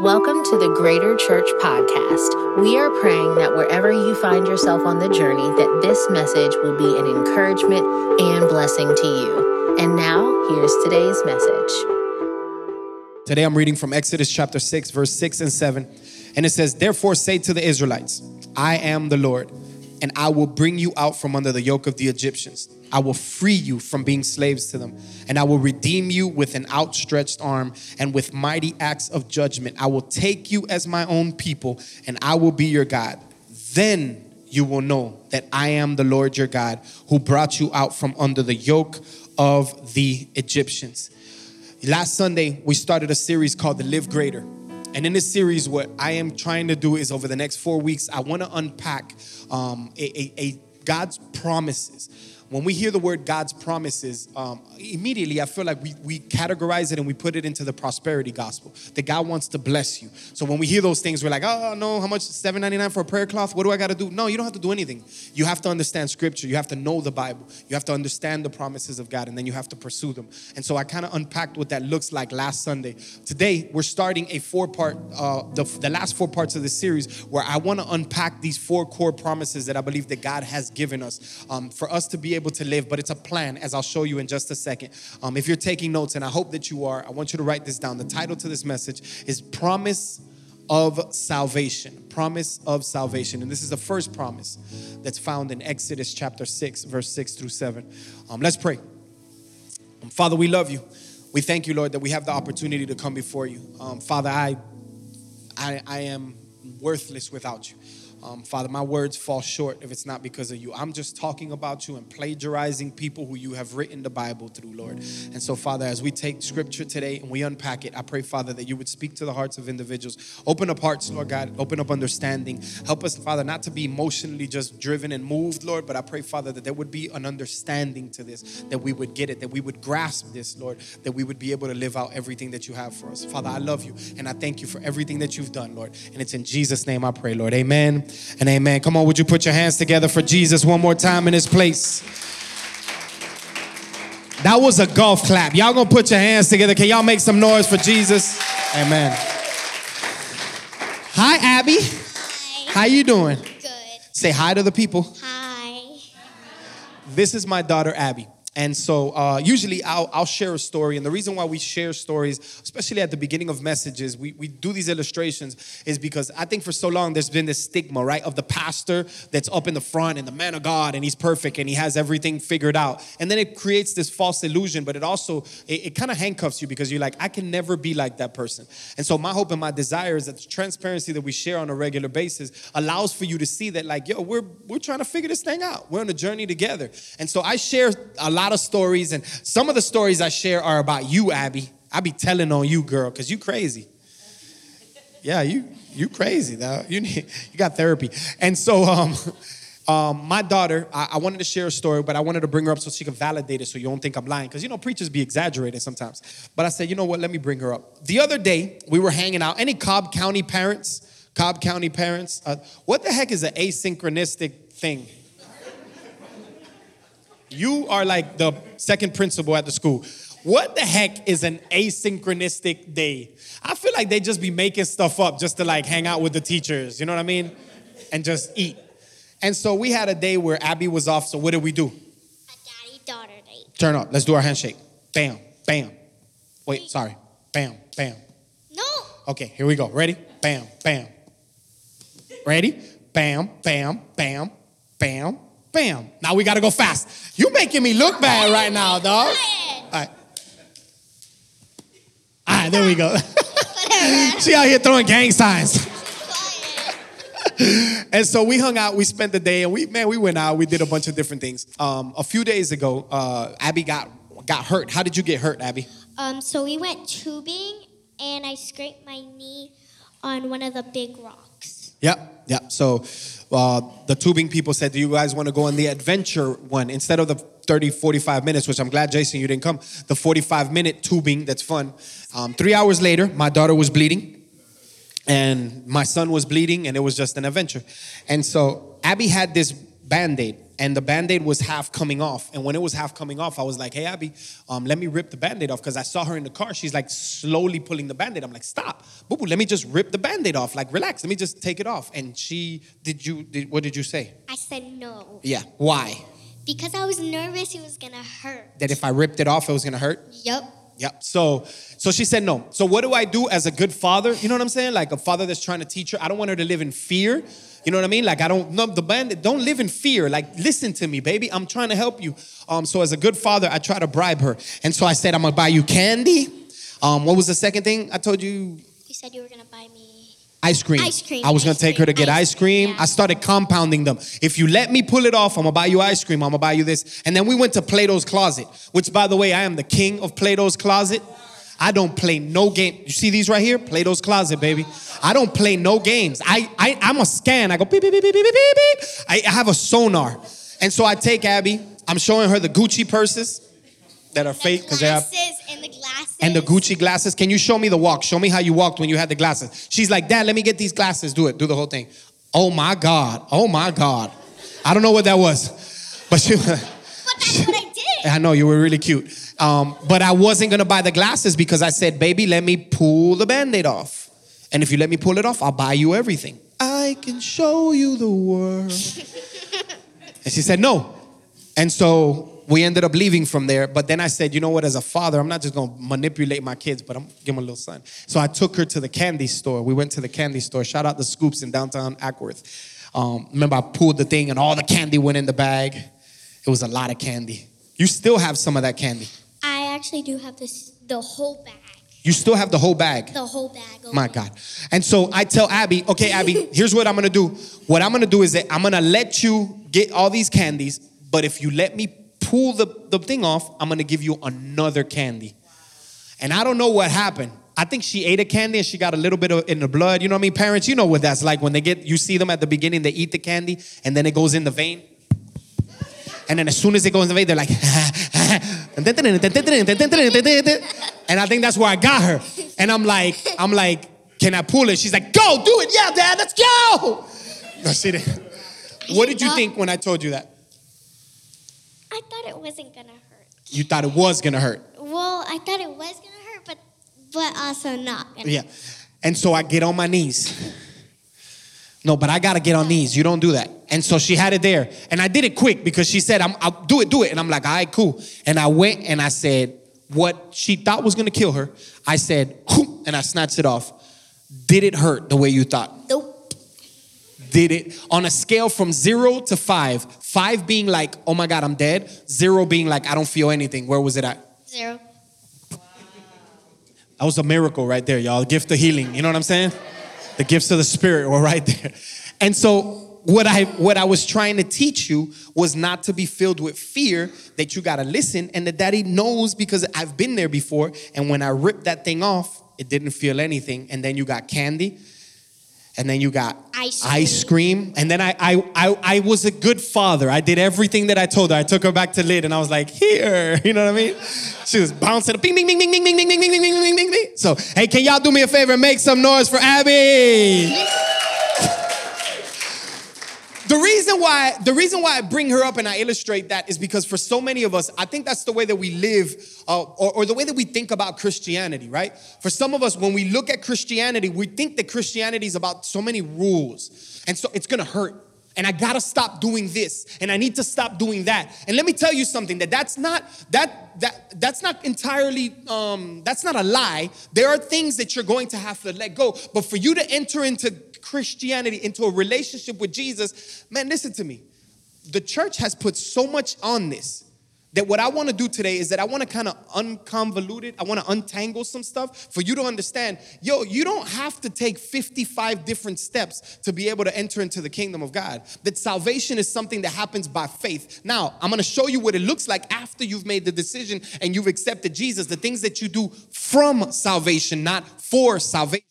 Welcome to the Greater Church Podcast. We are praying that wherever you find yourself on the journey, that this message will be an encouragement and blessing to you. And now, here's today's message. Today I'm reading from Exodus chapter 6, verse 6 and 7. And it says, Therefore say to the Israelites, I am the Lord, and I will bring you out from under the yoke of the Egyptians. I will free you from being slaves to them, and I will redeem you with an outstretched arm and with mighty acts of judgment. I will take you as my own people, and I will be your God. Then you will know that I am the Lord your God who brought you out from under the yoke of the Egyptians. Last Sunday, we started a series called The Live Greater. And in this series, what I am trying to do is over the next four weeks, I want to unpack um, a, a, a God's promises when we hear the word God's promises, um, immediately I feel like we, we categorize it and we put it into the prosperity gospel that God wants to bless you. So when we hear those things, we're like, oh no, how much? Seven ninety nine for a prayer cloth? What do I got to do? No, you don't have to do anything. You have to understand Scripture. You have to know the Bible. You have to understand the promises of God, and then you have to pursue them. And so I kind of unpacked what that looks like last Sunday. Today we're starting a four part, uh, the, the last four parts of the series, where I want to unpack these four core promises that I believe that God has given us um, for us to be able to live, but it's a plan, as I'll show you in just a second. Um, if you're taking notes, and I hope that you are, I want you to write this down. The title to this message is Promise of Salvation. Promise of Salvation. And this is the first promise that's found in Exodus chapter 6, verse 6 through 7. Um, let's pray. Um, Father, we love you. We thank you, Lord, that we have the opportunity to come before you. Um, Father, I, I, I am worthless without you. Um, Father, my words fall short if it's not because of you. I'm just talking about you and plagiarizing people who you have written the Bible through, Lord. And so, Father, as we take scripture today and we unpack it, I pray, Father, that you would speak to the hearts of individuals. Open up hearts, Lord God. Open up understanding. Help us, Father, not to be emotionally just driven and moved, Lord, but I pray, Father, that there would be an understanding to this, that we would get it, that we would grasp this, Lord, that we would be able to live out everything that you have for us. Father, I love you and I thank you for everything that you've done, Lord. And it's in Jesus' name I pray, Lord. Amen and amen. Come on, would you put your hands together for Jesus one more time in this place? That was a golf clap. Y'all gonna put your hands together. Can y'all make some noise for Jesus? Amen. Hi, Abby. Hi. How you doing? Good. Say hi to the people. Hi. This is my daughter, Abby. And so uh, usually I'll, I'll share a story. And the reason why we share stories, especially at the beginning of messages, we, we do these illustrations is because I think for so long there's been this stigma, right, of the pastor that's up in the front and the man of God and he's perfect and he has everything figured out. And then it creates this false illusion, but it also, it, it kind of handcuffs you because you're like, I can never be like that person. And so my hope and my desire is that the transparency that we share on a regular basis allows for you to see that like, yo, we're, we're trying to figure this thing out. We're on a journey together. And so I share a lot of stories, and some of the stories I share are about you, Abby. I be telling on you, girl, because you crazy. Yeah, you you crazy though. You need you got therapy. And so um um, my daughter, I, I, wanted to share a story, but I wanted to bring her up so she could validate it so you don't think I'm lying. Because, you know, preachers be exaggerating sometimes. But I said, you know what, let me bring her up. The other day, we were hanging out. Any Cobb County parents? Cobb County parents? Uh, what the heck is an asynchronistic thing? You are like the second principal at the school. What the heck is an asynchronistic day? I feel like they just be making stuff up just to like hang out with the teachers, you know what I mean? And just eat. And so we had a day where Abby was off, so what did we do? A daddy daughter date. Turn up. Let's do our handshake. Bam, bam. Wait, sorry. Bam, bam. No. Okay, here we go. Ready? Bam, bam. Ready? Bam, bam, bam, bam, bam. Now we gotta go fast. You making me look bad right now, dog. All right. All right, there we go. she out here throwing gang signs. and so we hung out, we spent the day, and we man, we went out, we did a bunch of different things. Um, a few days ago, uh, Abby got got hurt. How did you get hurt, Abby? Um, so we went tubing, and I scraped my knee on one of the big rocks. Yep, yep. So uh, the tubing people said, Do you guys want to go on the adventure one instead of the 30, 45 minutes, which I'm glad, Jason, you didn't come, the 45 minute tubing, that's fun. Um, three hours later, my daughter was bleeding and my son was bleeding and it was just an adventure. And so Abby had this band aid and the band-aid was half coming off. And when it was half coming off, I was like, hey Abby, um, let me rip the band-aid off. Because I saw her in the car. She's like slowly pulling the band-aid. I'm like, stop. Boo boo, let me just rip the band-aid off. Like, relax, let me just take it off. And she, did you, did, what did you say? I said no Yeah. Why? because I was nervous it was gonna hurt. That if I ripped it off, it was gonna hurt? Yep. Yep. So so she said no. So what do I do as a good father? You know what I'm saying? Like a father that's trying to teach her. I don't want her to live in fear. You know what I mean? Like I don't no the band don't live in fear. Like listen to me, baby. I'm trying to help you. Um so as a good father, I try to bribe her. And so I said I'm to buy you candy. Um what was the second thing I told you? You said you were gonna buy me. Ice cream. Ice cream, I was gonna take her to get ice ice cream. cream, yeah. I started compounding them. If you let me pull it off, I'm gonna buy you ice cream. I'm gonna buy you this. And then we went to Plato's Closet, which by the way, I am the king of Plato's Closet. I don't play no game. You see these right here? Plato's Closet, baby. I don't play no games. I, I I'm a scan. I go beep beep beep beep beep beep beep. I, I have a sonar, and so I take Abby. I'm showing her the Gucci purses that are fake because they have and the glasses. and the Gucci glasses. Can you show me the walk? Show me how you walked when you had the glasses. She's like, Dad, let me get these glasses. Do it. Do the whole thing. Oh my God. Oh my God. I don't know what that was, but she. But that's what I did. I know you were really cute. Um, but I wasn't gonna buy the glasses because I said, baby, let me pull the band-aid off. And if you let me pull it off, I'll buy you everything. I can show you the world. and she said, no. And so we ended up leaving from there. But then I said, you know what, as a father, I'm not just gonna manipulate my kids, but I'm gonna give them a little son. So I took her to the candy store. We went to the candy store. Shout out the Scoops in downtown Acworth. Um, remember, I pulled the thing and all the candy went in the bag. It was a lot of candy. You still have some of that candy. I actually do have this the whole bag. You still have the whole bag. The whole bag. My. God. And so I tell Abby, okay, Abby, here's what I'm gonna do. What I'm gonna do is that I'm gonna let you get all these candies, but if you let me pull the, the thing off, I'm gonna give you another candy. And I don't know what happened. I think she ate a candy and she got a little bit of in the blood. You know what I mean? Parents, you know what that's like when they get, you see them at the beginning, they eat the candy and then it goes in the vein. And then as soon as it goes in the vein, they're like, and I think that's where I got her. And I'm like, I'm like, can I pull it? She's like, go, do it. Yeah, dad, let's go. No, she didn't. What did you think when I told you that? I thought it wasn't gonna hurt. You thought it was gonna hurt. Well, I thought it was gonna hurt, but but also not gonna. Yeah. And so I get on my knees. No, but I gotta get on knees. You don't do that. And so she had it there. And I did it quick because she said, I'm, I'll do it, do it. And I'm like, all right, cool. And I went and I said, what she thought was gonna kill her, I said, and I snatched it off. Did it hurt the way you thought? Nope. Did it on a scale from zero to five? Five being like, oh my God, I'm dead. Zero being like, I don't feel anything. Where was it at? Zero. That was a miracle right there, y'all. Gift of healing. You know what I'm saying? The gifts of the spirit were right there. And so what I what I was trying to teach you was not to be filled with fear, that you gotta listen, and that daddy knows because I've been there before. And when I ripped that thing off, it didn't feel anything. And then you got candy, and then you got Ice ice cream. And then I, I I I was a good father. I did everything that I told her. I took her back to lid and I was like, here, you know what I mean? She was bouncing, bing, bing, bing, bing, bing, bing, bing, bing, bing, bing, bing, bing, bing, bing. So, hey, can y'all do me a favor and make some noise for Abby? The reason why the reason why I bring her up and I illustrate that is because for so many of us, I think that's the way that we live, uh, or, or the way that we think about Christianity, right? For some of us, when we look at Christianity, we think that Christianity is about so many rules, and so it's gonna hurt. And I gotta stop doing this, and I need to stop doing that. And let me tell you something that that's not that that that's not entirely um, that's not a lie. There are things that you're going to have to let go, but for you to enter into Christianity, into a relationship with Jesus, man, listen to me. The church has put so much on this that what I want to do today is that I want to kind of unconvolute it. I want to untangle some stuff for you to understand. Yo, you don't have to take 55 different steps to be able to enter into the kingdom of God. That salvation is something that happens by faith. Now, I'm going to show you what it looks like after you've made the decision and you've accepted Jesus, the things that you do from salvation, not for salvation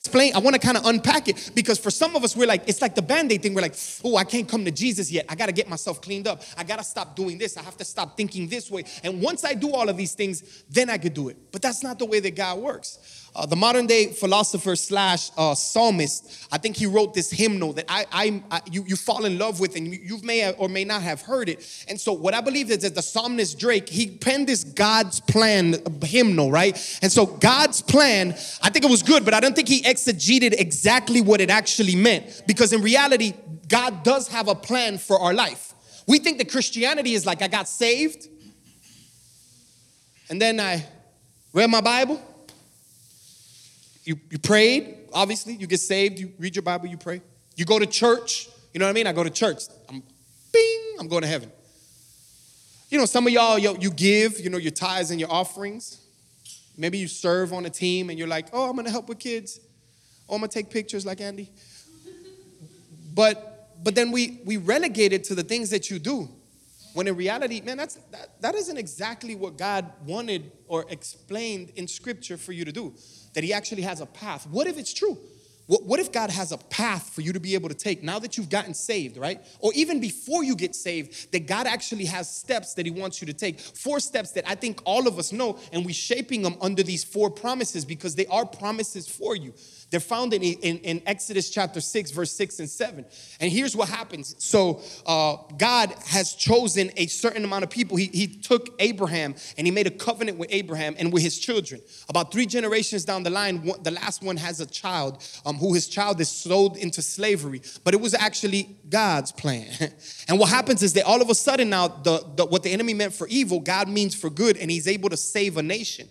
explain, I want to kind of unpack it because for some of us, we're like, it's like the band aid thing. We're like, oh, I can't come to Jesus yet. I got to get myself cleaned up. I got to stop doing this. I have to stop thinking this way. And once I do all of these things, then I could do it. But that's not the way that God works. Uh, the modern day philosopher slash uh, psalmist, I think he wrote this hymnal that I, I, I you, you fall in love with, and you, may have, or may not have heard it. And so, what I believe is that the psalmist Drake he penned this God's plan hymnal, right? And so, God's plan, I think it was good, but I don't think he exegeted exactly what it actually meant because in reality, God does have a plan for our life. We think that Christianity is like I got saved, and then I read my Bible you, you prayed, obviously, you get saved, you read your Bible, you pray. You go to church, you know what I mean? I go to church. I'm bing, I'm going to heaven. You know, some of y'all, you, you give, you know, your tithes and your offerings. Maybe you serve on a team and you're like, oh, I'm gonna help with kids. Oh, I'm gonna take pictures like Andy. But but then we we relegate it to the things that you do. When in reality, man, that's that, that isn't exactly what God wanted or explained in scripture for you to do that He actually has a path. What if it's true? What, what if God has a path for you to be able to take now that you've gotten saved, right? Or even before you get saved, that God actually has steps that He wants you to take. Four steps that I think all of us know, and we're shaping them under these four promises because they are promises for you. They're found in, in, in, Exodus chapter 6, verse 6 and 7. And here's what happens. So, uh, God has chosen a certain amount of people. He, he took Abraham and he made a covenant with Abraham and with his children. About three generations down the line, one, the last one has a child um, who his child is sold into slavery. But it was actually God's plan. and what happens is that all of a sudden now, the, the, what the enemy meant for evil, God means for good, and he's able to save a nation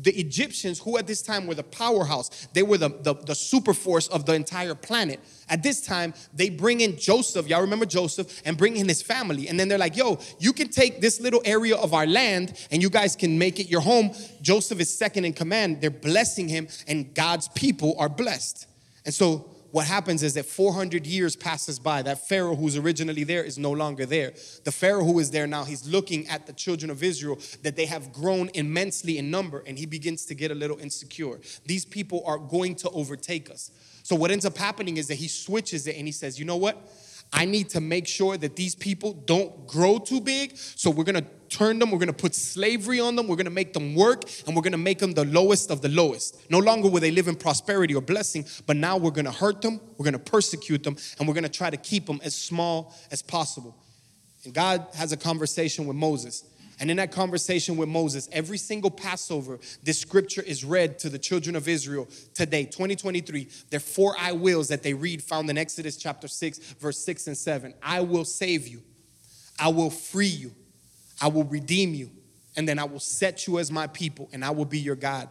the Egyptians, who at this time were the powerhouse, they were the, the, the, super force of the entire planet. At this time, they bring in Joseph, y'all remember Joseph, and bring in his family. And then they're like, yo, you can take this little area of our land and you guys can make it your home. Joseph is second in command. They're blessing him, and God's people are blessed. And so what happens is that 400 years passes by. That Pharaoh who's originally there is no longer there. The Pharaoh who is there now, he's looking at the children of Israel that they have grown immensely in number and he begins to get a little insecure. These people are going to overtake us. So what ends up happening is that he switches it and he says, you know what? I need to make sure that these people don't grow too big. So we're gonna turn them, we're gonna put slavery on them, we're gonna make them work, and we're gonna make them the lowest of the lowest. No longer will they live in prosperity or blessing, but now we're gonna hurt them, we're gonna persecute them, and we're gonna try to keep them as small as possible. And God has a conversation with Moses. And in that conversation with Moses, every single Passover, this scripture is read to the children of Israel today, 2023. There are four I wills that they read found in Exodus chapter 6, verse 6 and 7. I will save you, I will free you, I will redeem you, and then I will set you as my people, and I will be your God.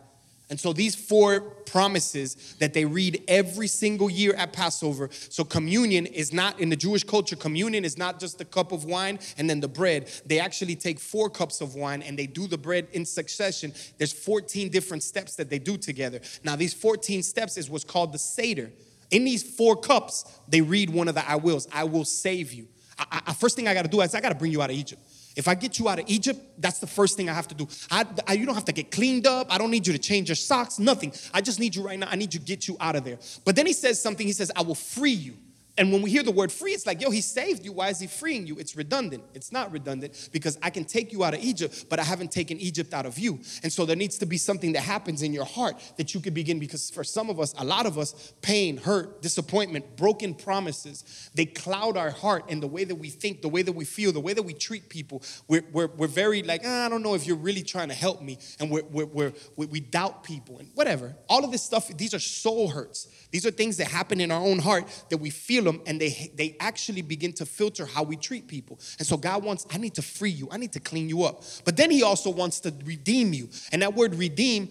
And so these four promises that they read every single year at Passover. So communion is not in the Jewish culture, communion is not just the cup of wine and then the bread. They actually take four cups of wine and they do the bread in succession. There's 14 different steps that they do together. Now these 14 steps is what's called the Seder. In these four cups, they read one of the I wills. I will save you. I, I, first thing I got to do is I got to bring you out of Egypt. If I get you out of Egypt, that's the first thing I have to do. I, I, you don't have to get cleaned up. I don't need you to change your socks, nothing. I just need you right now. I need to get you out of there. But then he says something. He says, I will free you. And when we hear the word free, it's like, yo, he saved you. Why is he freeing you? It's redundant. It's not redundant because I can take you out of Egypt, but I haven't taken Egypt out of you. And so there needs to be something that happens in your heart that you can begin because for some of us, a lot of us, pain, hurt, disappointment, broken promises, they cloud our heart and the way that we think, the way that we feel, the way that we treat people. We're, we're, we're very like, ah, I don't know if you're really trying to help me. And we're, we're, we're, we doubt people and whatever. All of this stuff, these are soul hurts. These are things that happen in our own heart that we feel them and they, they actually begin to filter how we treat people. And so God wants, I need to free you, I need to clean you up. But then He also wants to redeem you. And that word redeem,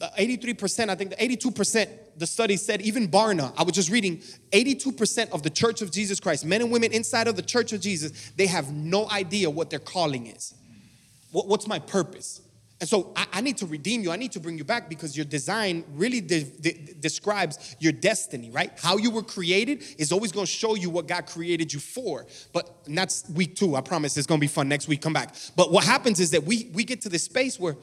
uh, 83%, I think 82%, the study said, even Barna, I was just reading, 82% of the church of Jesus Christ, men and women inside of the church of Jesus, they have no idea what their calling is. What, what's my purpose? And so I, I, need to redeem you. I need to bring you back because your design really de- de- describes your destiny, right? How you were created is always going to show you what God created you for. But that's week two. I promise it's going to be fun next week. Come back. But what happens is that we, we get to this space where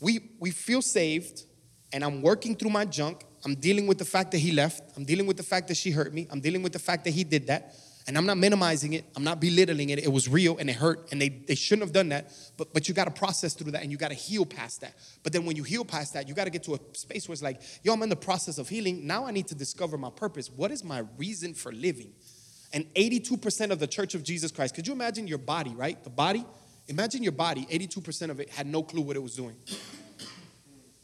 we, we feel saved and I'm working through my junk. I'm dealing with the fact that he left. I'm dealing with the fact that she hurt me. I'm dealing with the fact that he did that. And I'm not minimizing it, I'm not belittling it. It was real and it hurt, and they, they shouldn't have done that. But, but you got to process through that and you got to heal past that. But then when you heal past that, you got to get to a space where it's like, yo, I'm in the process of healing. Now I need to discover my purpose. What is my reason for living? And 82% of the church of Jesus Christ, could you imagine your body, right? The body, imagine your body, 82% of it had no clue what it was doing.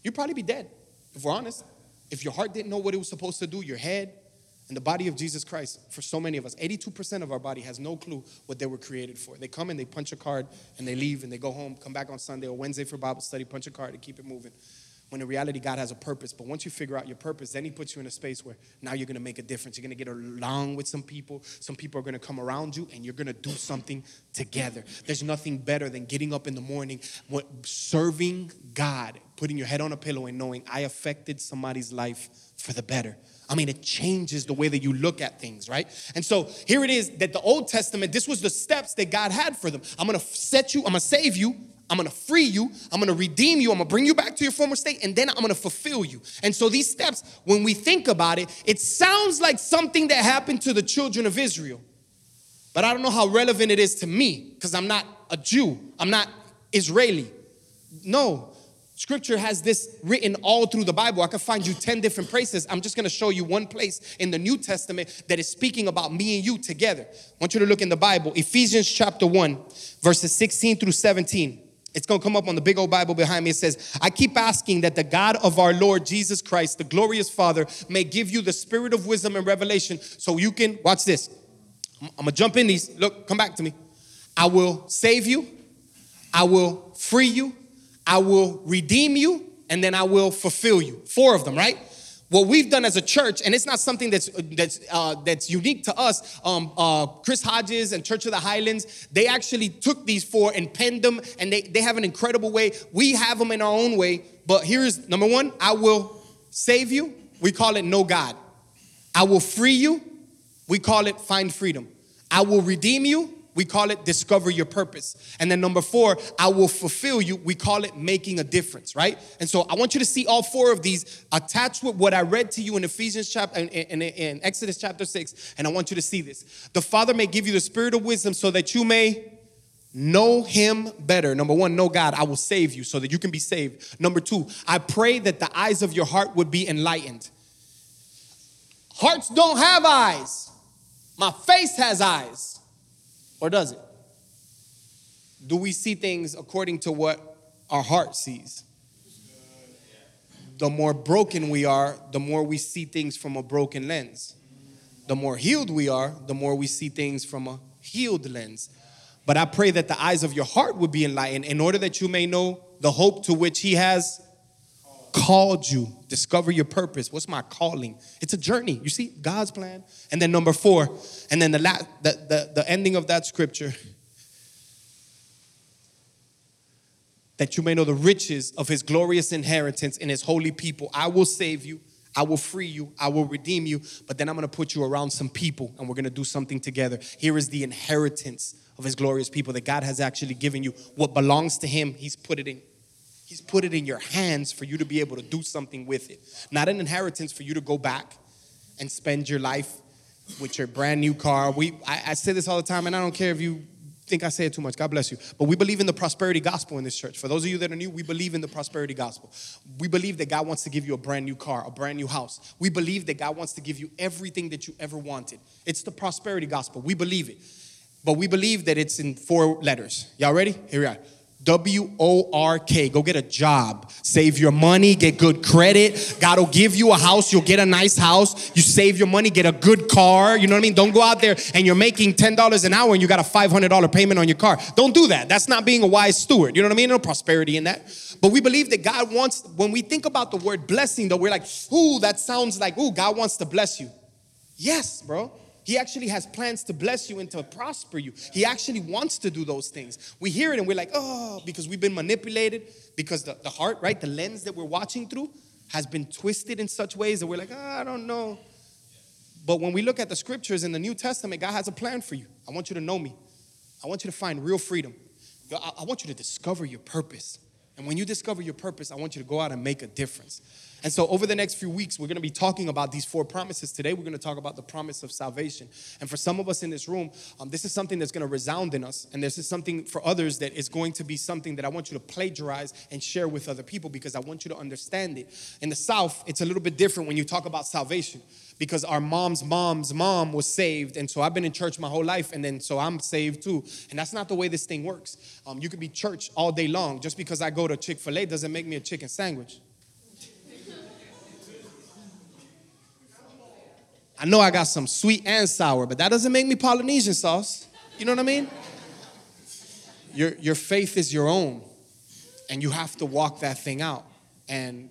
You'd probably be dead, if we're honest. If your heart didn't know what it was supposed to do, your head, and the body of Jesus Christ, for so many of us, 82% of our body has no clue what they were created for. They come and they punch a card and they leave and they go home, come back on Sunday or Wednesday for Bible study, punch a card and keep it moving. When in reality, God has a purpose. But once you figure out your purpose, then He puts you in a space where now you're gonna make a difference. You're gonna get along with some people. Some people are gonna come around you and you're gonna do something together. There's nothing better than getting up in the morning, serving God, putting your head on a pillow and knowing I affected somebody's life for the better. I mean, it changes the way that you look at things, right? And so here it is that the Old Testament, this was the steps that God had for them. I'm gonna set you, I'm gonna save you, I'm gonna free you, I'm gonna redeem you, I'm gonna bring you back to your former state, and then I'm gonna fulfill you. And so these steps, when we think about it, it sounds like something that happened to the children of Israel. But I don't know how relevant it is to me, because I'm not a Jew, I'm not Israeli. No, Scripture has this written all through the Bible. I can find you 10 different places. I'm just going to show you one place in the New Testament that is speaking about me and you together. I want you to look in the Bible, Ephesians chapter 1, verses 16 through 17. It's going to come up on the big old Bible behind me. It says, I keep asking that the God of our Lord Jesus Christ, the glorious Father, may give you the spirit of wisdom and revelation so you can, watch this. I'm, I'm going to jump in these. Look, come back to me. I will save you, I will free you I will redeem you, and then I will fulfill you. Four of them, right? What we've done as a church, and it's not something that's that's uh, that's unique to us. Um, uh, Chris Hodges and Church of the Highlands, they actually took these four and penned them, and they they have an incredible way. We have them in our own way, but here's number one: I will save you. We call it know God. I will free you. We call it find freedom. I will redeem you. We call it discover your purpose. And then number four, I will fulfill you. We call it making a difference, right? And so I want you to see all four of these attached with what I read to you in Ephesians chapter, in, in, in Exodus chapter six. And I want you to see this. The Father may give you the spirit of wisdom so that you may know him better. Number one, know God. I will save you so that you can be saved. Number two, I pray that the eyes of your heart would be enlightened. Hearts don't have eyes. My face has eyes. Or does it? Do we see things according to what our heart sees? The more broken we are, the more we see things from a broken lens. The more healed we are, the more we see things from a healed lens. But I pray that the eyes of your heart would be enlightened in order that you may know the hope to which He has called you. Discover your purpose. What's my calling? It's a journey. You see, God's plan. And then number four, and then the, la- the, the, the ending of that scripture, that you may know the riches of his glorious inheritance in his holy people. I will save you. I will free you. I will redeem you. But then I'm going to put you around some people and we're going to do something together. Here is the inheritance of his glorious people that God has actually given you. What belongs to him, he's put it in He's put it in your hands for you to be able to do something with it. Not an inheritance for you to go back and spend your life with your brand new car. We, I, I say this all the time, and I don't care if you think I say it too much. God bless you. But we believe in the prosperity gospel in this church. For those of you that are new, we believe in the prosperity gospel. We believe that God wants to give you a brand new car, a brand new house. We believe that God wants to give you everything that you ever wanted. It's the prosperity gospel. We believe it. But we believe that it's in four letters. Y'all ready? Here we are. W O R K. Go get a job. Save your money, get good credit. God will give you a house. You'll get a nice house. You save your money, get a good car. You know what I mean? Don't go out there and you're making $10 an hour and you got a $500 payment on your car. Don't do that. That's not being a wise steward. You know what I mean? No prosperity in that. But we believe that God wants, when we think about the word blessing, though, we're like, ooh, that sounds like, ooh, God wants to bless you. Yes, bro. He actually has plans to bless you and to prosper you. He actually wants to do those things. We hear it and we're like, oh, because we've been manipulated, because the, the heart, right, the lens that we're watching through has been twisted in such ways that we're like, oh, I don't know. But when we look at the scriptures in the New Testament, God has a plan for you. I want you to know me. I want you to find real freedom. I want you to discover your purpose. And when you discover your purpose, I want you to go out and make a difference. And so, over the next few weeks, we're going to be talking about these four promises. Today, we're going to talk about the promise of salvation. And for some of us in this room, um, this is something that's going to resound in us. And this is something for others that is going to be something that I want you to plagiarize and share with other people because I want you to understand it. In the South, it's a little bit different when you talk about salvation because our mom's mom's mom was saved. And so I've been in church my whole life, and then so I'm saved too. And that's not the way this thing works. Um, you could be church all day long. Just because I go to Chick fil A doesn't make me a chicken sandwich. I know I got some sweet and sour, but that doesn't make me Polynesian sauce. You know what I mean? Your, your faith is your own, and you have to walk that thing out. And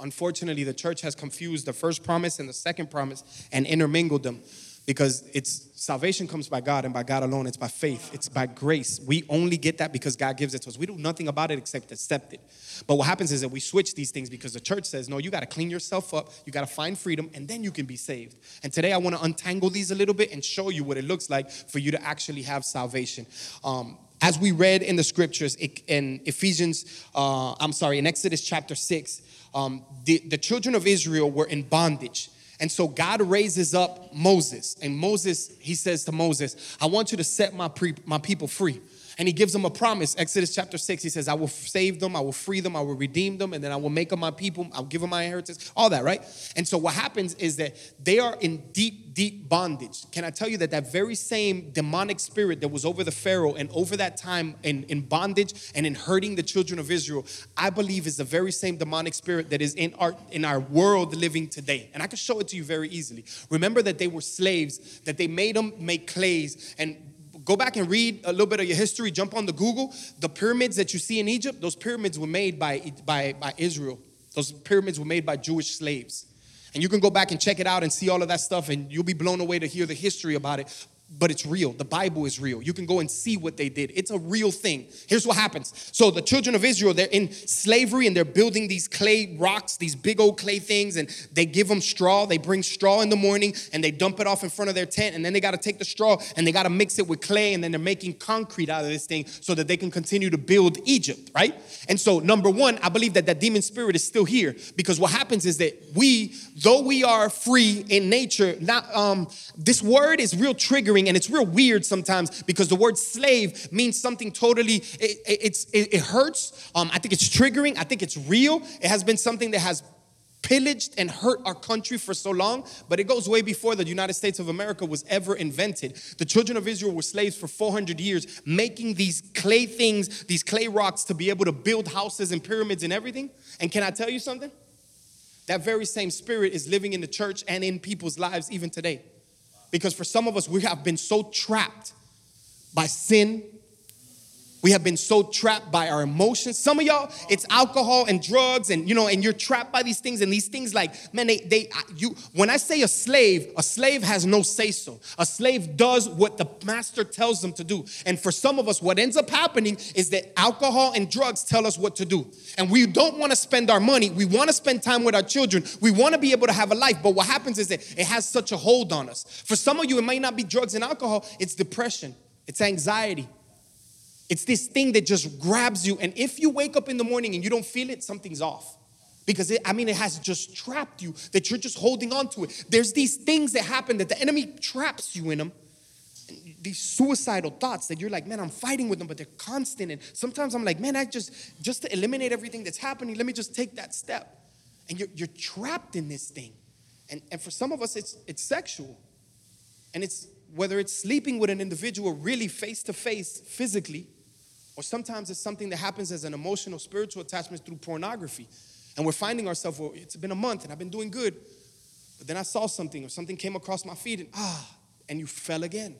unfortunately, the church has confused the first promise and the second promise and intermingled them because it's salvation comes by God and by God alone. It's by faith, it's by grace. We only get that because God gives it to us. We do nothing about it except accept it. But what happens is that we switch these things because the church says, no, you got to clean yourself up, you got to find freedom, and then you can be saved. And today I want to untangle these a little bit and show you what it looks like for you to actually have salvation. Um, as we read in the scriptures in Ephesians, uh, I'm sorry, in Exodus chapter 6, um, the, the children of Israel were in bondage. And so God raises up Moses. And Moses, he says to Moses, I want you to set my, pre- my people free. And he gives them a promise. Exodus chapter 6, he says, I will save them, I will free them, I will redeem them, and then I will make them my people, I'll give them my inheritance, all that, right? And so what happens is that they are in deep, deep bondage. Can I tell you that that very same demonic spirit that was over the Pharaoh and over that time in, in bondage and in hurting the children of Israel, I believe is the very same demonic spirit that is in our in our world living today. And I can show it to you very easily. Remember that they were slaves, that they made them make clays, and go back and read a little bit of your history, jump on the Google. The pyramids that you see in Egypt, those pyramids were made by, by, by Israel. Those pyramids were made by Jewish slaves. And you can go back and check it out and see all of that stuff, and you'll be blown away to hear the history about it but it's real. The Bible is real. You can go and see what they did. It's a real thing. Here's what happens. So the children of Israel, they're in slavery and they're building these clay rocks, these big old clay things, and they give them straw. They bring straw in the morning and they dump it off in front of their tent, and then they got to take the straw and they got to mix it with clay, and then they're making concrete out of this thing so that they can continue to build Egypt, right? And so, number one, I believe that that demon spirit is still here because what happens is that we, though we are free in nature, not um, this word is real triggering and it's real weird sometimes because the word slave means something totally it, it's it, it hurts um, i think it's triggering i think it's real it has been something that has pillaged and hurt our country for so long, but it goes way before the United States of America was ever invented. The children of Israel were slaves for 400 years, making these clay things, these clay rocks to be able to build houses and pyramids and everything. And can I tell you something? That very same spirit is living in the church and in people's lives even today. Because for some of us, we have been so trapped by sin we have been so trapped by our emotions. Some of y'all, it's alcohol and drugs, and you know, and you're trapped by these things. And these things, like, man, they, they, you. When I say a slave, a slave has no say so. A slave does what the master tells them to do. And for some of us, what ends up happening is that alcohol and drugs tell us what to do. And we don't want to spend our money. We want to spend time with our children. We want to be able to have a life. But what happens is that it has such a hold on us. For some of you, it might not be drugs and alcohol. It's depression. It's anxiety. It's this thing that just grabs you. And if you wake up in the morning and you don't feel it, something's off. Because it, I mean, it has just trapped you, that you're just holding on to it. There's these things that happen that the enemy traps you in them. These suicidal thoughts that you're like, man, I'm fighting with them, but they're constant. And sometimes I'm like, man, I just, just to eliminate everything that's happening, let me just take that step. And you're, you're trapped in this thing. And, and for some of us, it's, it's sexual. And it's whether it's sleeping with an individual really face to face physically, or sometimes it's something that happens as an emotional, spiritual attachment through pornography. And we're finding ourselves, well, it's been a month and I've been doing good. But then I saw something or something came across my feed and ah, and you fell again.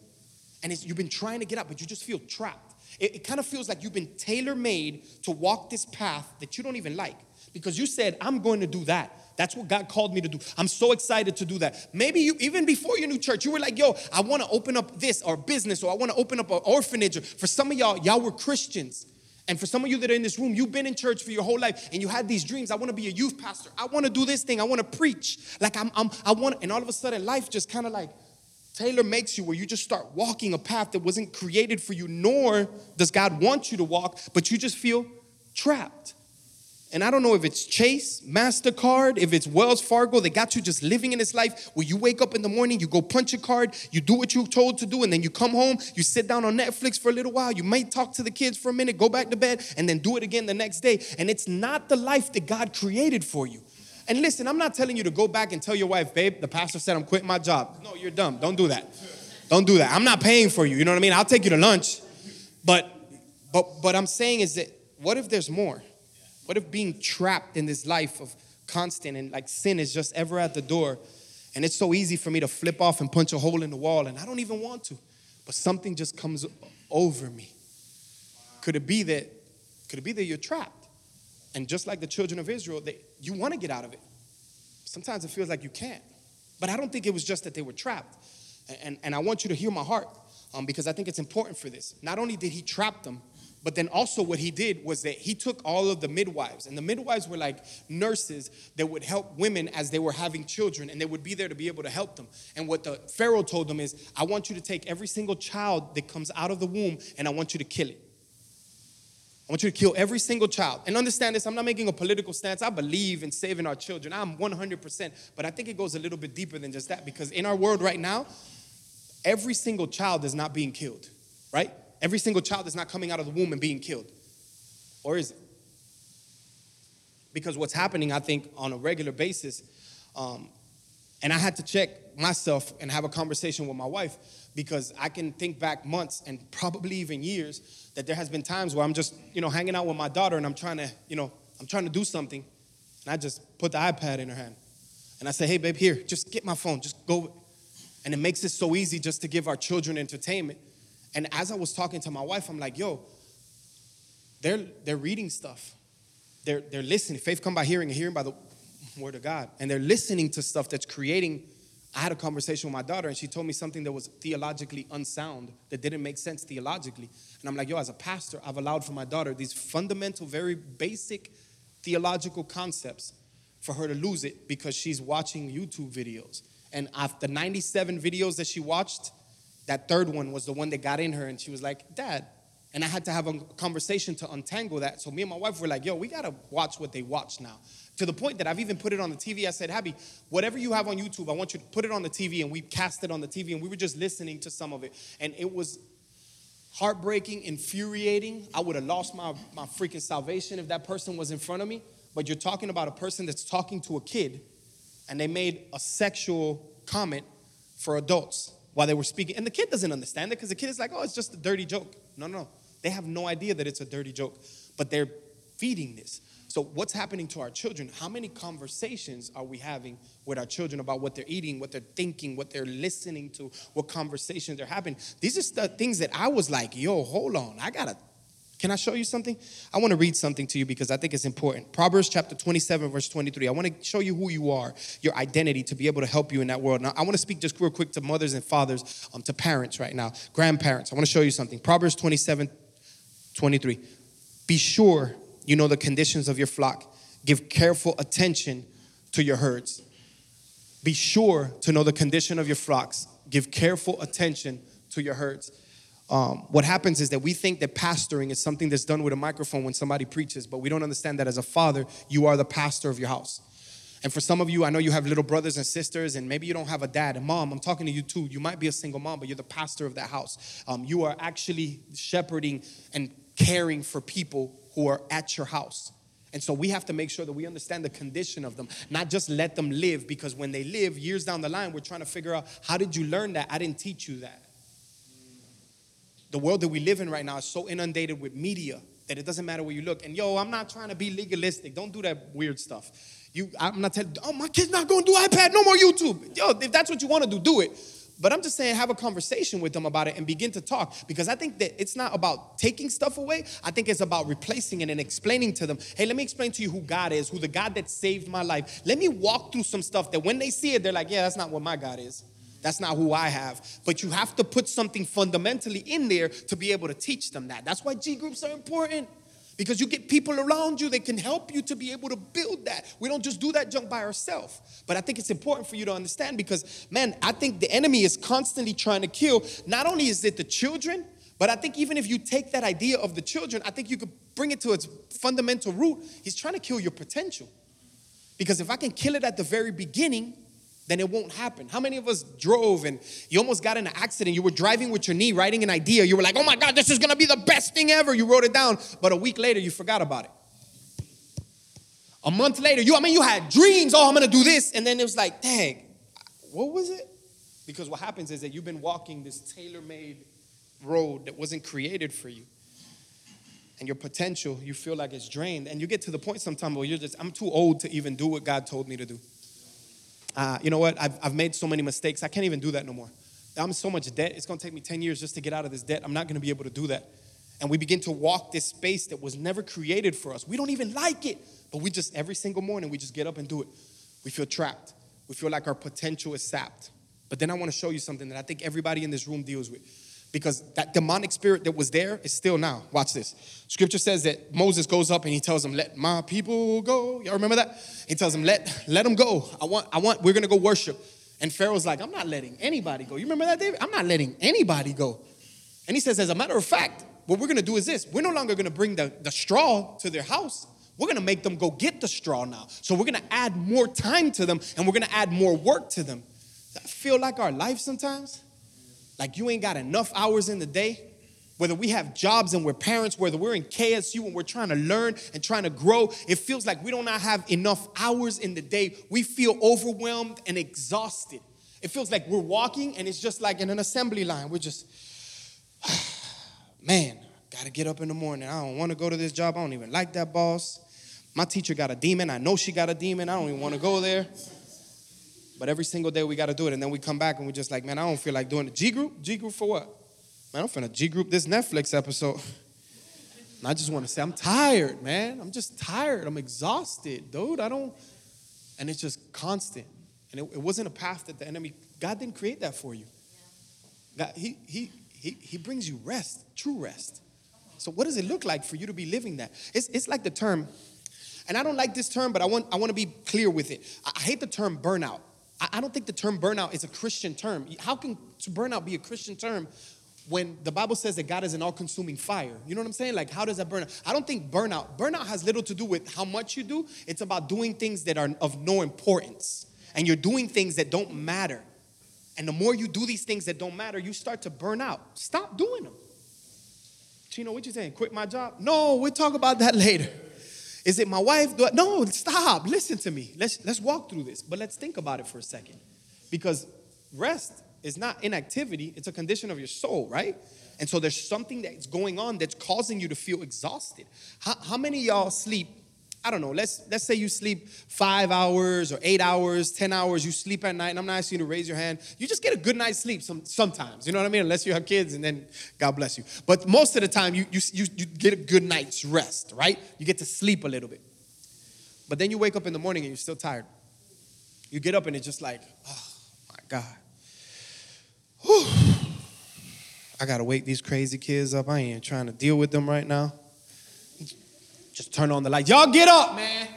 And you've been trying to get up, but you just feel trapped. It, it kind of feels like you've been tailor made to walk this path that you don't even like because you said, I'm going to do that. That's what God called me to do. I'm so excited to do that. Maybe you, even before your new church, you were like, yo, I want to open up this or business or I want to open up an orphanage. For some of y'all, y'all were Christians. And for some of you that are in this room, you've been in church for your whole life and you had these dreams. I want to be a youth pastor. I want to do this thing. I want to preach. Like I'm, I'm I want, and all of a sudden life just kind of like Taylor makes you where you just start walking a path that wasn't created for you, nor does God want you to walk, but you just feel trapped. And I don't know if it's Chase, MasterCard, if it's Wells Fargo, they got you just living in this life where you wake up in the morning, you go punch a card, you do what you're told to do, and then you come home, you sit down on Netflix for a little while, you may talk to the kids for a minute, go back to bed, and then do it again the next day. And it's not the life that God created for you. And listen, I'm not telling you to go back and tell your wife, babe, the pastor said I'm quitting my job. No, you're dumb. Don't do that. Don't do that. I'm not paying for you. You know what I mean? I'll take you to lunch. But but but I'm saying is that what if there's more? What if being trapped in this life of constant and like sin is just ever at the door? And it's so easy for me to flip off and punch a hole in the wall, and I don't even want to. But something just comes over me. Could it be that, could it be that you're trapped? And just like the children of Israel, they, you want to get out of it. Sometimes it feels like you can't. But I don't think it was just that they were trapped. And, and, and I want you to hear my heart um, because I think it's important for this. Not only did he trap them, but then also, what he did was that he took all of the midwives, and the midwives were like nurses that would help women as they were having children, and they would be there to be able to help them. And what the Pharaoh told them is, I want you to take every single child that comes out of the womb, and I want you to kill it. I want you to kill every single child. And understand this, I'm not making a political stance. I believe in saving our children. I'm 100%. But I think it goes a little bit deeper than just that because in our world right now, every single child is not being killed, right? Every single child is not coming out of the womb and being killed. Or is it? Because what's happening, I think, on a regular basis, um, and I had to check myself and have a conversation with my wife because I can think back months and probably even years that there has been times where I'm just, you know, hanging out with my daughter and I'm trying to, you know, I'm trying to do something and I just put the iPad in her hand. And I say, hey, babe, here, just get my phone, just go. And it makes it so easy just to give our children entertainment and as I was talking to my wife, I'm like, yo, they're, they're reading stuff. They're, they're listening. Faith come by hearing and hearing by the word of God. And they're listening to stuff that's creating. I had a conversation with my daughter and she told me something that was theologically unsound, that didn't make sense theologically. And I'm like, yo, as a pastor, I've allowed for my daughter these fundamental, very basic theological concepts for her to lose it because she's watching YouTube videos. And after 97 videos that she watched, that third one was the one that got in her, and she was like, Dad. And I had to have a conversation to untangle that. So me and my wife were like, yo, we gotta watch what they watch now. To the point that I've even put it on the TV. I said, Abby, whatever you have on YouTube, I want you to put it on the TV. And we cast it on the TV, and we were just listening to some of it. And it was heartbreaking, infuriating. I would have lost my, my freaking salvation if that person was in front of me. But you're talking about a person that's talking to a kid, and they made a sexual comment for adults while they were speaking. And the kid doesn't understand it because the kid is like, oh, it's just a dirty joke. No, no, no. They have no idea that it's a dirty joke, but they're feeding this. So, what's happening to our children? How many conversations are we having with our children about what they're eating, what they're thinking, what they're listening to, what conversations they're having? These are the things that I was like, yo, hold on, I gotta can I show you something? I want to read something to you because I think it's important. Proverbs chapter 27, verse 23. I want to show you who you are, your identity to be able to help you in that world. Now, I want to speak just real quick to mothers and fathers, um, to parents right now, grandparents. I want to show you something. Proverbs 27, 23. Be sure you know the conditions of your flock. Give careful attention to your herds. Be sure to know the condition of your flocks. Give careful attention to your herds um, what happens is that we think that pastoring is something that's done with a microphone when somebody preaches, but we don't understand that as a father, you are the pastor of your house. And for some of you, I know you have little brothers and sisters, and maybe you don't have a dad. And mom, I'm talking to you too. You might be a single mom, but you're the pastor of that house. Um, you are actually shepherding and caring for people who are at your house. And so we have to make sure that we understand the condition of them, not just let them live, because when they live years down the line, we're trying to figure out how did you learn that? I didn't teach you that the world that we live in right now is so inundated with media that it doesn't matter where you look. And yo, I'm not trying to be legalistic. Don't do that weird stuff. You, I'm not telling. Oh, my kid's not going to do iPad. No more YouTube. Yo, if that's what you want to do, do it. But I'm just saying, have a conversation with them about it and begin to talk because I think that it's not about taking stuff away. I think it's about replacing it and explaining to them, hey, let me explain to you who God is, who the God that saved my life. Let me walk through some stuff that when they see it, they're like, yeah, that's not what my God is. That's not who I have. But you have to put something fundamentally in there to be able to teach them that. That's why G groups are important. Because you get people around you that can help you to be able to build that. We don't just do that junk by ourselves. But I think it's important for you to understand because, man, I think the enemy is constantly trying to kill. Not only is it the children, but I think even if you take that idea of the children, I think you could bring it to its fundamental root, he's trying to kill your potential. Because if I can kill it at the very beginning, then it won't happen. How many of us drove and you almost got in an accident? You were driving with your knee, writing an idea. You were like, oh my God, this is gonna be the best thing ever. You wrote it down, but a week later, you forgot about it. A month later, you, I mean, you had dreams, oh, I'm gonna do this. And then it was like, dang, what was it? Because what happens is that you've been walking this tailor made road that wasn't created for you. And your potential, you feel like it's drained. And you get to the point sometimes where you're just, I'm too old to even do what God told me to do. Uh, you know what? I've, I've made so many mistakes. I can't even do that no more. I'm so much debt. It's going to take me 10 years just to get out of this debt. I'm not going to be able to do that. And we begin to walk this space that was never created for us. We don't even like it, but we just, every single morning, we just get up and do it. We feel trapped. We feel like our potential is sapped. But then I want to show you something that I think everybody in this room deals with. Because that demonic spirit that was there is still now. Watch this. Scripture says that Moses goes up and he tells them, Let my people go. Y'all remember that? He tells them, Let, let them go. I want, I want, we're gonna go worship. And Pharaoh's like, I'm not letting anybody go. You remember that, David? I'm not letting anybody go. And he says, as a matter of fact, what we're gonna do is this. We're no longer gonna bring the, the straw to their house. We're gonna make them go get the straw now. So we're gonna add more time to them and we're gonna add more work to them. That feel like our life sometimes? Like you ain't got enough hours in the day? Whether we have jobs and we're parents, whether we're in KSU and we're trying to learn and trying to grow, it feels like we do not have enough hours in the day. We feel overwhelmed and exhausted. It feels like we're walking and it's just like in an assembly line. We're just, man, gotta get up in the morning. I don't wanna go to this job. I don't even like that boss. My teacher got a demon. I know she got a demon. I don't even wanna go there. But every single day we got to do it. And then we come back and we're just like, man, I don't feel like doing it. G group? G group for what? Man, I'm finna G group this Netflix episode. And I just want to say, I'm tired, man. I'm just tired. I'm exhausted, dude. I don't. And it's just constant. And it, it wasn't a path that the enemy, God didn't create that for you. God, he, he, he, he brings you rest, true rest. So, what does it look like for you to be living that? It's, it's like the term, and I don't like this term, but I want, I want to be clear with it. I, I hate the term burnout. I don't think the term burnout is a Christian term. How can burnout be a Christian term when the Bible says that God is an all consuming fire? You know what I'm saying? Like, how does that burn out? I don't think burnout, burnout has little to do with how much you do, it's about doing things that are of no importance. And you're doing things that don't matter. And the more you do these things that don't matter, you start to burn out. Stop doing them. Cheno, what you saying? Quit my job? No, we'll talk about that later. Is it my wife? I, no, stop. Listen to me. Let's let's walk through this. But let's think about it for a second. Because rest is not inactivity, it's a condition of your soul, right? And so there's something that's going on that's causing you to feel exhausted. How, how many y'all sleep I don't know, let's let's say you sleep five hours or eight hours, 10 hours, you sleep at night, and I'm not asking you to raise your hand. You just get a good night's sleep some, sometimes, you know what I mean? Unless you have kids and then God bless you. But most of the time, you, you, you, you get a good night's rest, right? You get to sleep a little bit. But then you wake up in the morning and you're still tired. You get up and it's just like, oh my God. Whew. I gotta wake these crazy kids up. I ain't trying to deal with them right now. Just turn on the light. Y'all get up, man.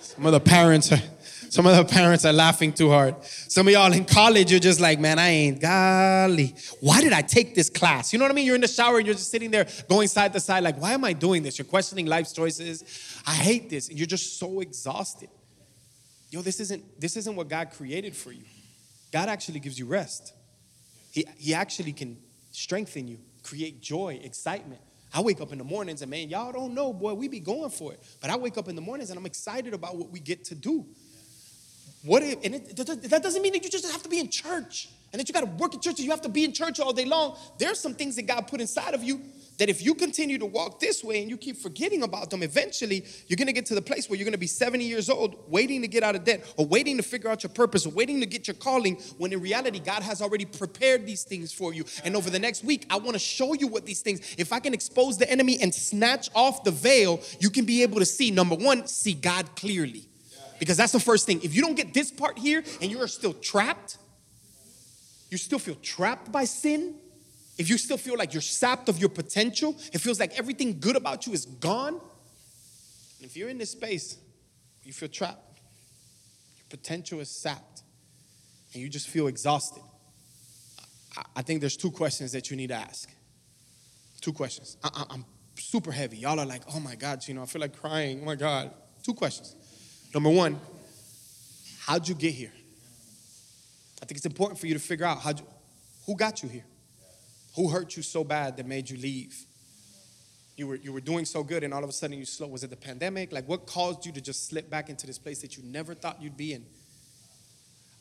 Some of the parents are, some of the parents are laughing too hard. Some of y'all in college, you're just like, man, I ain't golly. Why did I take this class? You know what I mean? You're in the shower and you're just sitting there going side to side, like, why am I doing this? You're questioning life's choices. I hate this. And you're just so exhausted. Yo, this isn't this isn't what God created for you. God actually gives you rest. He, he actually can strengthen you, create joy, excitement. I wake up in the mornings and man, y'all don't know, boy, we be going for it. But I wake up in the mornings and I'm excited about what we get to do. What if, and it, that doesn't mean that you just have to be in church and that you got to work in church and you have to be in church all day long. There's some things that God put inside of you that if you continue to walk this way and you keep forgetting about them, eventually you're gonna get to the place where you're gonna be 70 years old, waiting to get out of debt, or waiting to figure out your purpose, or waiting to get your calling, when in reality, God has already prepared these things for you. And over the next week, I wanna show you what these things, if I can expose the enemy and snatch off the veil, you can be able to see, number one, see God clearly. Because that's the first thing. If you don't get this part here and you are still trapped, you still feel trapped by sin, if you still feel like you're sapped of your potential, it feels like everything good about you is gone. And if you're in this space, you feel trapped, your potential is sapped, and you just feel exhausted. I think there's two questions that you need to ask. Two questions. I, am super heavy. Y'all are like, oh my God, you know, I feel like crying. Oh my God. Two questions. Number one, how'd you get here? I think it's important for you to figure out how who got you here? Who hurt you so bad that made you leave? You were, you were doing so good and all of a sudden you slow. Was it the pandemic? Like what caused you to just slip back into this place that you never thought you'd be in?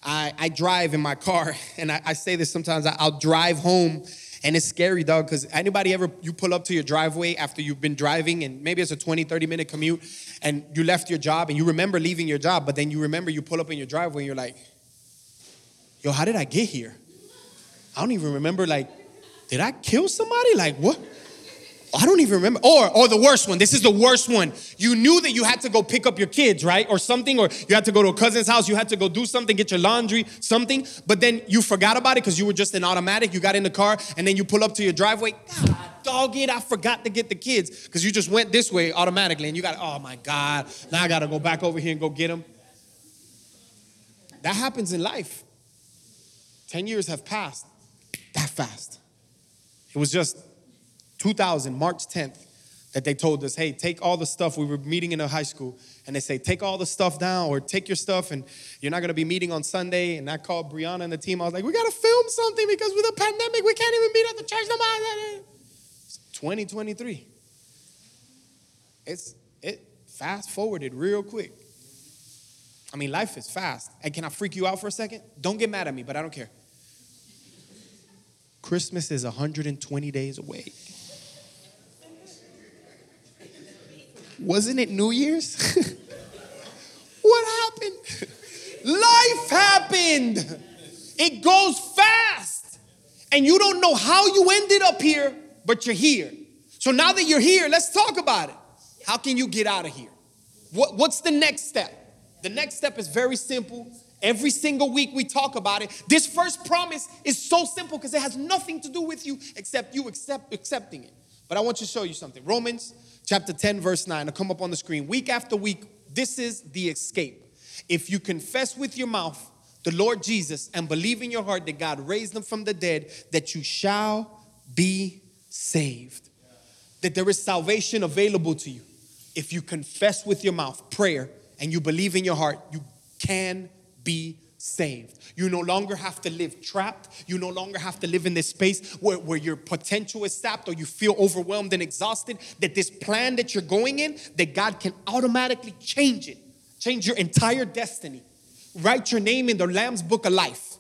I, I drive in my car and I, I say this sometimes, I'll drive home and it's scary, dog, because anybody ever, you pull up to your driveway after you've been driving and maybe it's a 20, 30 minute commute and you left your job and you remember leaving your job, but then you remember you pull up in your driveway and you're like, yo, how did I get here? I don't even remember, like, did I kill somebody? Like, what? I don't even remember. Or, or the worst one. This is the worst one. You knew that you had to go pick up your kids, right? Or something, or you had to go to a cousin's house, you had to go do something, get your laundry, something, but then you forgot about it because you were just an automatic. You got in the car and then you pull up to your driveway. God, dog it, I forgot to get the kids because you just went this way automatically and you got, oh my God, now I got to go back over here and go get them. That happens in life. 10 years have passed that fast. It was just 2000, March 10th, that they told us, hey, take all the stuff. We were meeting in a high school, and they say, take all the stuff down or take your stuff, and you're not gonna be meeting on Sunday. And I called Brianna and the team. I was like, we gotta film something because with the pandemic, we can't even meet at the church no. It's 2023. It's it fast forwarded real quick. I mean, life is fast. And can I freak you out for a second? Don't get mad at me, but I don't care. Christmas is 120 days away. Wasn't it New Year's? what happened? Life happened. It goes fast. And you don't know how you ended up here, but you're here. So now that you're here, let's talk about it. How can you get out of here? What, what's the next step? The next step is very simple. Every single week we talk about it. This first promise is so simple because it has nothing to do with you except you accept accepting it. But I want to show you something. Romans chapter 10, verse 9. It'll come up on the screen. Week after week, this is the escape. If you confess with your mouth the Lord Jesus and believe in your heart that God raised him from the dead, that you shall be saved. That there is salvation available to you. If you confess with your mouth prayer and you believe in your heart, you can be saved. You no longer have to live trapped. You no longer have to live in this space where, where your potential is sapped or you feel overwhelmed and exhausted. That this plan that you're going in, that God can automatically change it, change your entire destiny, write your name in the Lamb's book of life.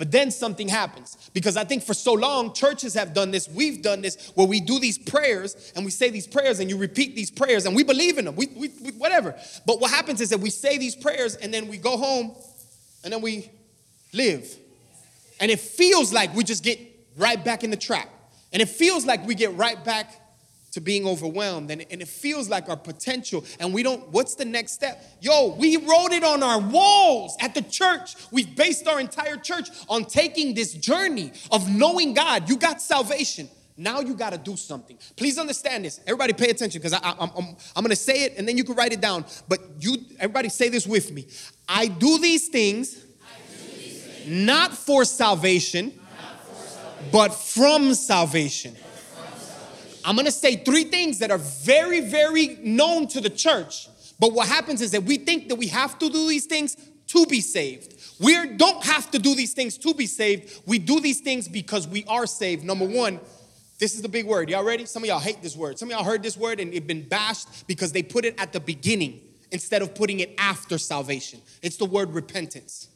But then something happens because I think for so long churches have done this, we've done this, where we do these prayers and we say these prayers and you repeat these prayers and we believe in them, we, we, we whatever. But what happens is that we say these prayers and then we go home and then we live. And it feels like we just get right back in the trap. And it feels like we get right back to being overwhelmed. And, and it feels like our potential. And we don't, what's the next step? Yo, we wrote it on our walls at the church. We've based our entire church on taking this journey of knowing God. You got salvation. Now you got to do something. Please understand this. Everybody pay attention because I'm, I'm, I'm going to say it and then you can write it down. But you, everybody say this with me. I do these things, do these things. Not, for salvation, not for salvation, but from salvation. I'm to say three things that are very, very known to the church. But what happens is that we think that we have to do these things to be saved. We don't have to do these things to be saved. We do these things because we are saved. Number one, this is the big word. Y'all ready? Some of y'all hate this word. Some of y'all heard this word and it been bashed because they put it at the beginning instead of putting it after salvation. It's the word repentance.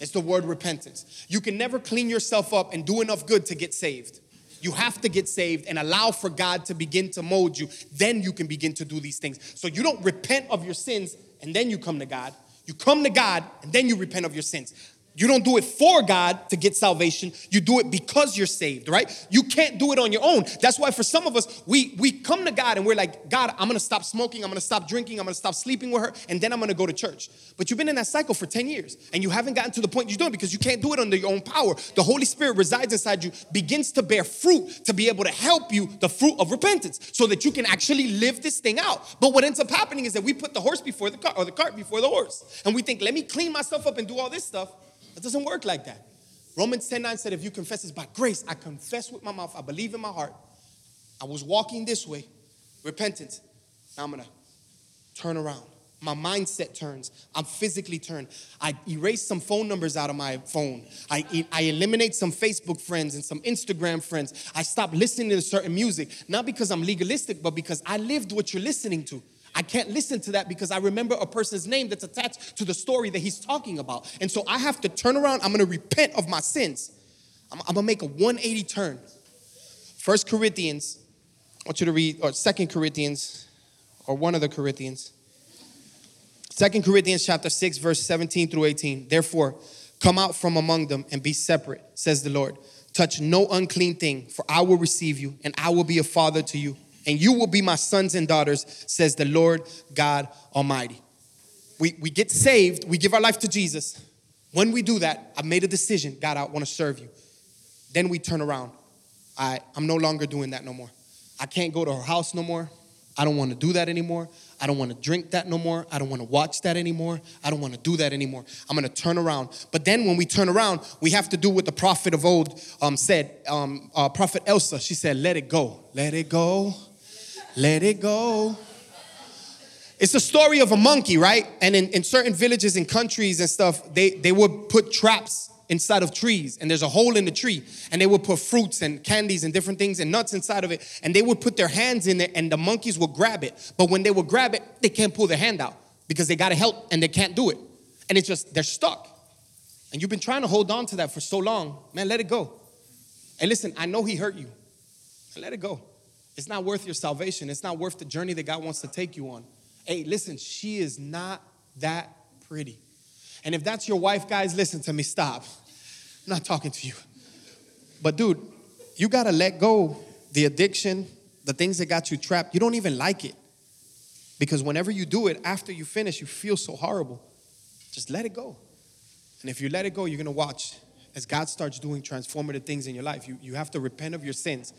It's the word repentance. You can never clean yourself up and do enough good to get saved. You have to get saved and allow for God to begin to mold you. Then you can begin to do these things. So you don't repent of your sins and then you come to God. You come to God and then you repent of your sins. You don't do it for God to get salvation. You do it because you're saved, right? You can't do it on your own. That's why for some of us, we we come to God and we're like, God, I'm gonna stop smoking, I'm gonna stop drinking, I'm gonna stop sleeping with her, and then I'm gonna go to church. But you've been in that cycle for 10 years and you haven't gotten to the point you're doing because you can't do it under your own power. The Holy Spirit resides inside you, begins to bear fruit to be able to help you, the fruit of repentance, so that you can actually live this thing out. But what ends up happening is that we put the horse before the cart or the cart before the horse. And we think, let me clean myself up and do all this stuff. It doesn't work like that. Romans 10 9 said, If you confess this by grace, I confess with my mouth, I believe in my heart I was walking this way, repentance. Now I'm gonna turn around. My mindset turns. I'm physically turned. I erase some phone numbers out of my phone. I, I eliminate some Facebook friends and some Instagram friends. I stop listening to certain music, not because I'm legalistic, but because I lived what you're listening to. I can't listen to that because I remember a person's name that's attached to the story that he's talking about. And so I have to turn around. I'm going to repent of my sins. I'm, I'm going to make a 180 turn. First Corinthians, I want you to read, or Second Corinthians, or one of the Corinthians. Second Corinthians chapter 6, verse 17 through 18. Therefore, come out from among them and be separate, says the Lord. Touch no unclean thing, for I will receive you, and I will be a father to you and you will be my sons and daughters, says the Lord God Almighty. We, we get saved, we give our life to Jesus. When we do that, I've made a decision God, I want to serve you. Then we turn around. I, I'm no longer doing that no more. I can't go to her house no more. I don't want to do that anymore. I don't want to drink that no more. I don't want to watch that anymore. I don't want to do that anymore. I'm going to turn around. But then when we turn around, we have to do what the prophet of old um, said. Um, uh, prophet Elsa, she said, let it go. Let it go. Let it go. It's a story of a monkey, right? And in, in certain villages and countries and stuff, they, they would put traps inside of trees and there's a hole in the tree and they would put fruits and candies and different things and nuts inside of it and they would put their hands in it and the monkeys would grab it. But when they would grab it they can't pull their hand out because they got to help and they can't do it. And it's just they're stuck. And you've been trying to hold on to that for so long. Man let it go. And listen i know he hurt you. Let it go it's not worth your salvation. It's not worth the journey that God wants to take you on. Hey, listen, she is not that pretty. And if that's your wife, guys, listen to me. Stop. I'm not talking to you. But dude, you got to let go the addiction, the things that got you trapped. You don't even like it. Because whenever you do it, after you finish, you feel so horrible. Just let it go. And if you let it go, you're going to watch as God starts doing transformative things in your life. You, you have to repent of your sins.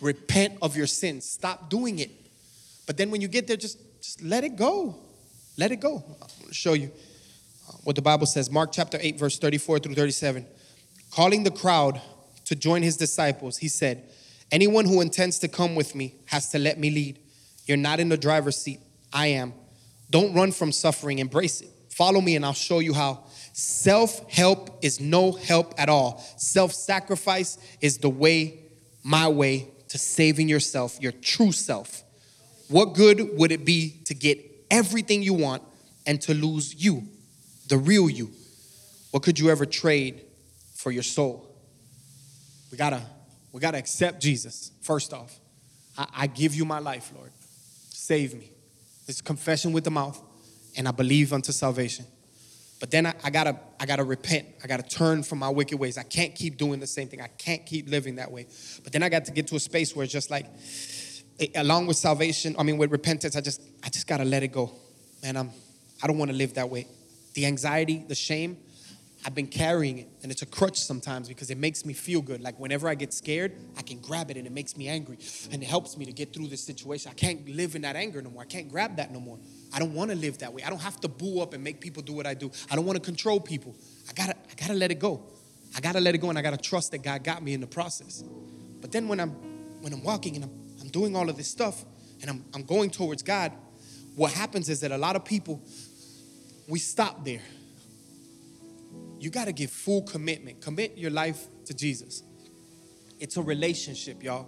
Repent of your sins. Stop doing it. But then when you get there, just, just let it go. Let it go. To show you uh, what the Bible says. Mark chapter 8, verse 34 through 37. Calling the crowd to join his disciples, he said, Anyone who intends to come with me has to let me lead. You're not in the driver's seat. I am. Don't run from suffering, embrace it. Follow me and I'll show you how. Self help is no help at all. Self sacrifice is the way, my way to saving yourself, your true self. What good would it be to get everything you want and to lose you, the real you? What could you ever trade for your soul? We gotta, we gotta accept Jesus, first off. I, I give you my life, Lord. Save me. It's confession with the mouth, and I believe unto salvation. But then I, I, gotta, I gotta repent. I gotta turn from my wicked ways. I can't keep doing the same thing. I can't keep living that way. But then I got to get to a space where it's just like, eh, along with salvation, I mean with repentance, I just, I just gotta let it go. Man, I'm, I don't want to live that way. The anxiety, the shame, I've been carrying it, and it's a crutch sometimes because it makes me feel good. Like whenever I get scared, I can grab it and it makes me angry, and it helps me to get through this situation. I can't live in that anger no more. I can't grab that no more. I don't want to live that way. I don't have to boo up and make people do what I do. I don't want to control people. I gotta, I gotta let it go. I gotta let it go, and I gotta trust that God got me in the process. But then when I'm, when I'm walking and I'm, I'm doing all of this stuff, and I'm, I'm going towards God, what happens is that a lot of people, we stop there. You got to give full commitment. Commit your life to Jesus. It's a relationship, y'all.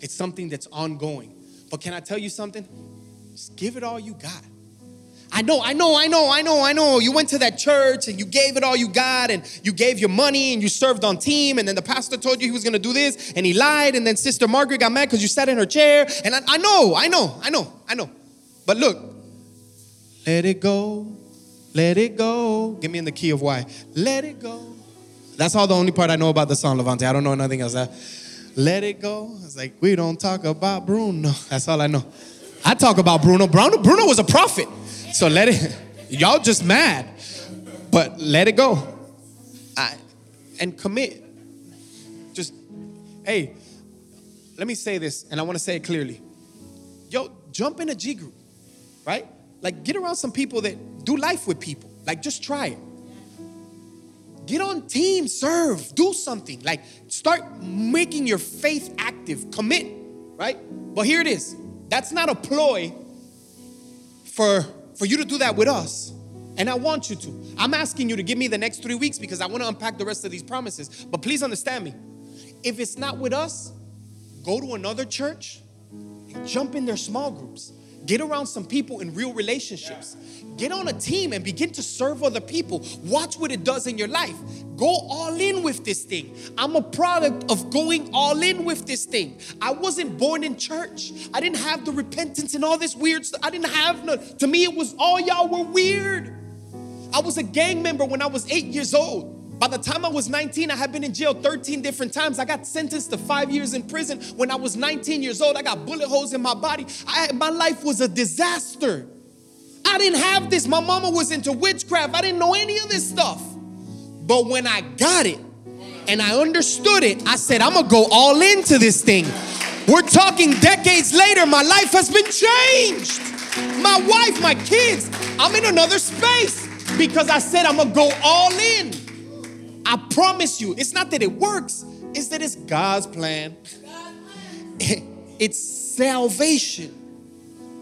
It's something that's ongoing. But can I tell you something? Just give it all you got. I know, I know, I know, I know, I know. You went to that church and you gave it all you got and you gave your money and you served on team and then the pastor told you he was going to do this and he lied and then Sister Margaret got mad because you sat in her chair. And I, I know, I know, I know, I know. But look, let it go, let it go. Give me in the key of why. Let it go. That's all the only part I know about the song, Levante. I don't know nothing else. let it go. It's like, we don't talk about Bruno. That's all I know. I talk about Bruno. Bruno, Bruno was a prophet. So let it, y'all just mad. But let it go. I, and commit. Just, hey, let me say this, and I want to say it clearly. Yo, jump in a G group, right? Like, get around some people that do life with people. Like, just try it. Get on team, serve, do something. Like, start making your faith active. Commit right? But here it is. That's not a ploy for, for you to do that with us. And I want you to. I'm asking you to give me the next three weeks because I want to unpack the rest of these promises. But please understand me. If it's not with us, go to another church and jump in their small groups. Get around some people in real relationships. Get on a team and begin to serve other people. Watch what it does in your life. Go all in with this thing. I'm a product of going all in with this thing. I wasn't born in church. I didn't have the repentance and all this weird stuff. I didn't have no, to me, it was all y'all were weird. I was a gang member when I was eight years old. By the time I was 19, I had been in jail 13 different times. I got sentenced to five years in prison. When I was 19 years old, I got bullet holes in my body. I, my life was a disaster. I didn't have this. My mama was into witchcraft. I didn't know any of this stuff. But when I got it and I understood it, I said, I'm gonna go all into this thing. We're talking decades later, my life has been changed. My wife, my kids, I'm in another space because I said, I'm gonna go all in. I promise you, it's not that it works, it's that it's God's plan. It's salvation,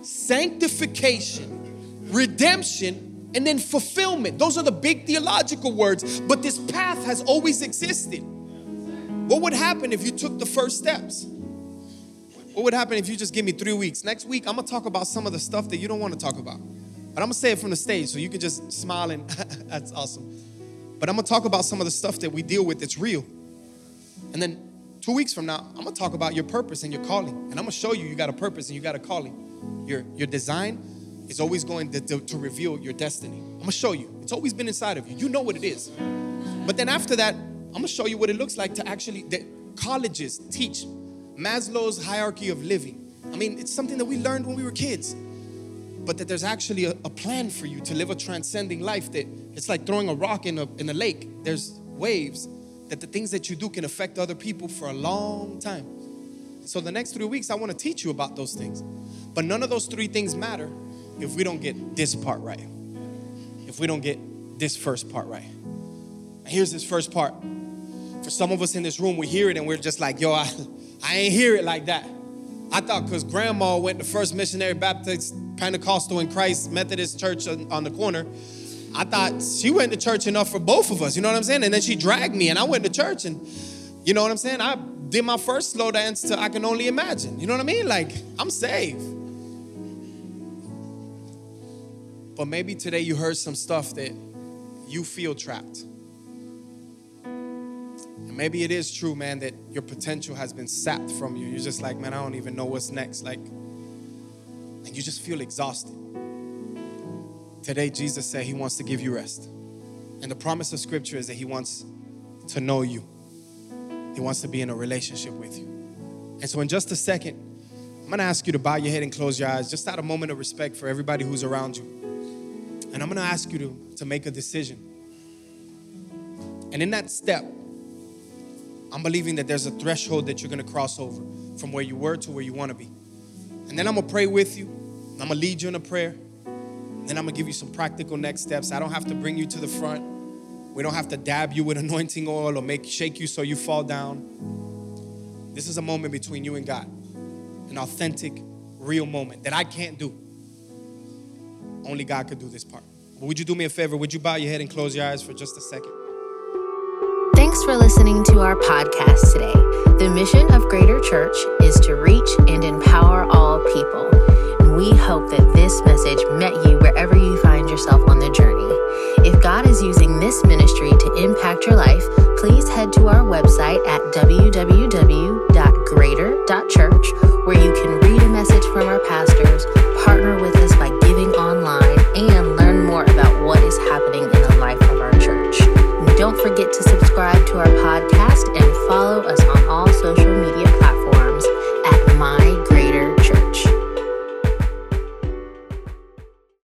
sanctification, redemption, and then fulfillment. Those are the big theological words, but this path has always existed. What would happen if you took the first steps? What would happen if you just give me three weeks? Next week, I'm gonna talk about some of the stuff that you don't wanna talk about. But I'm gonna say it from the stage so you can just smile and that's awesome. But I'm gonna talk about some of the stuff that we deal with that's real. And then two weeks from now, I'm gonna talk about your purpose and your calling. And I'm gonna show you you got a purpose and you got a calling. Your, your design is always going to, to, to reveal your destiny. I'm gonna show you. It's always been inside of you. You know what it is. But then after that, I'm gonna show you what it looks like to actually, that colleges teach Maslow's hierarchy of living. I mean, it's something that we learned when we were kids but that there's actually a, a, plan for you to live a transcending life that it's like throwing a rock in a, in a lake. There's waves that the things that you do can affect other people for a long time. So the next three weeks, I want to teach you about those things. But none of those three things matter if we don't get this part right. If we don't get this first part right. And here's this first part. For some of us in this room, we hear it and we're just like, yo, I, I ain't hear it like that. I thought because grandma went to First Missionary Baptist Pentecostal in Christ Methodist Church on, on, the corner, I thought she went to church enough for both of us. You know what I'm saying? And then she dragged me, and I went to church, and you know what I'm saying? I did my first slow dance to I Can Only Imagine. You know what I mean? Like, I'm saved. But maybe today you heard some stuff that you feel trapped. And maybe it is true, man, that your potential has been sapped from you. You're just like, man, I don't even know what's next. Like, and you just feel exhausted. Today, Jesus said he wants to give you rest. And the promise of scripture is that he wants to know you. He wants to be in a relationship with you. And so, in just a second, I'm gonna ask you to bow your head and close your eyes, just out of moment of respect for everybody who's around you. And I'm gonna ask you to, to make a decision. And in that step, I'm believing that there's a threshold that you're gonna cross over from where you were to where you wanna be. And then I'm gonna pray with you. I'm gonna lead you in a prayer. Then I'm gonna give you some practical next steps. I don't have to bring you to the front. We don't have to dab you with anointing oil or make shake you so you fall down. This is a moment between you and God. An authentic, real moment that I can't do. Only God could do this part. But would you do me a favor? Would you bow your head and close your eyes for just a second? Thanks for listening to our podcast today. The mission of Greater Church is to reach and empower all people we hope that this message met you wherever you find yourself on the journey. If God is using this ministry to impact your life, please head to our website at www.greater.church where you can read a message from our pastors, partner with us by giving online, and learn more about what is happening in the life of our church. And don't forget to subscribe to our podcast and follow us on all social media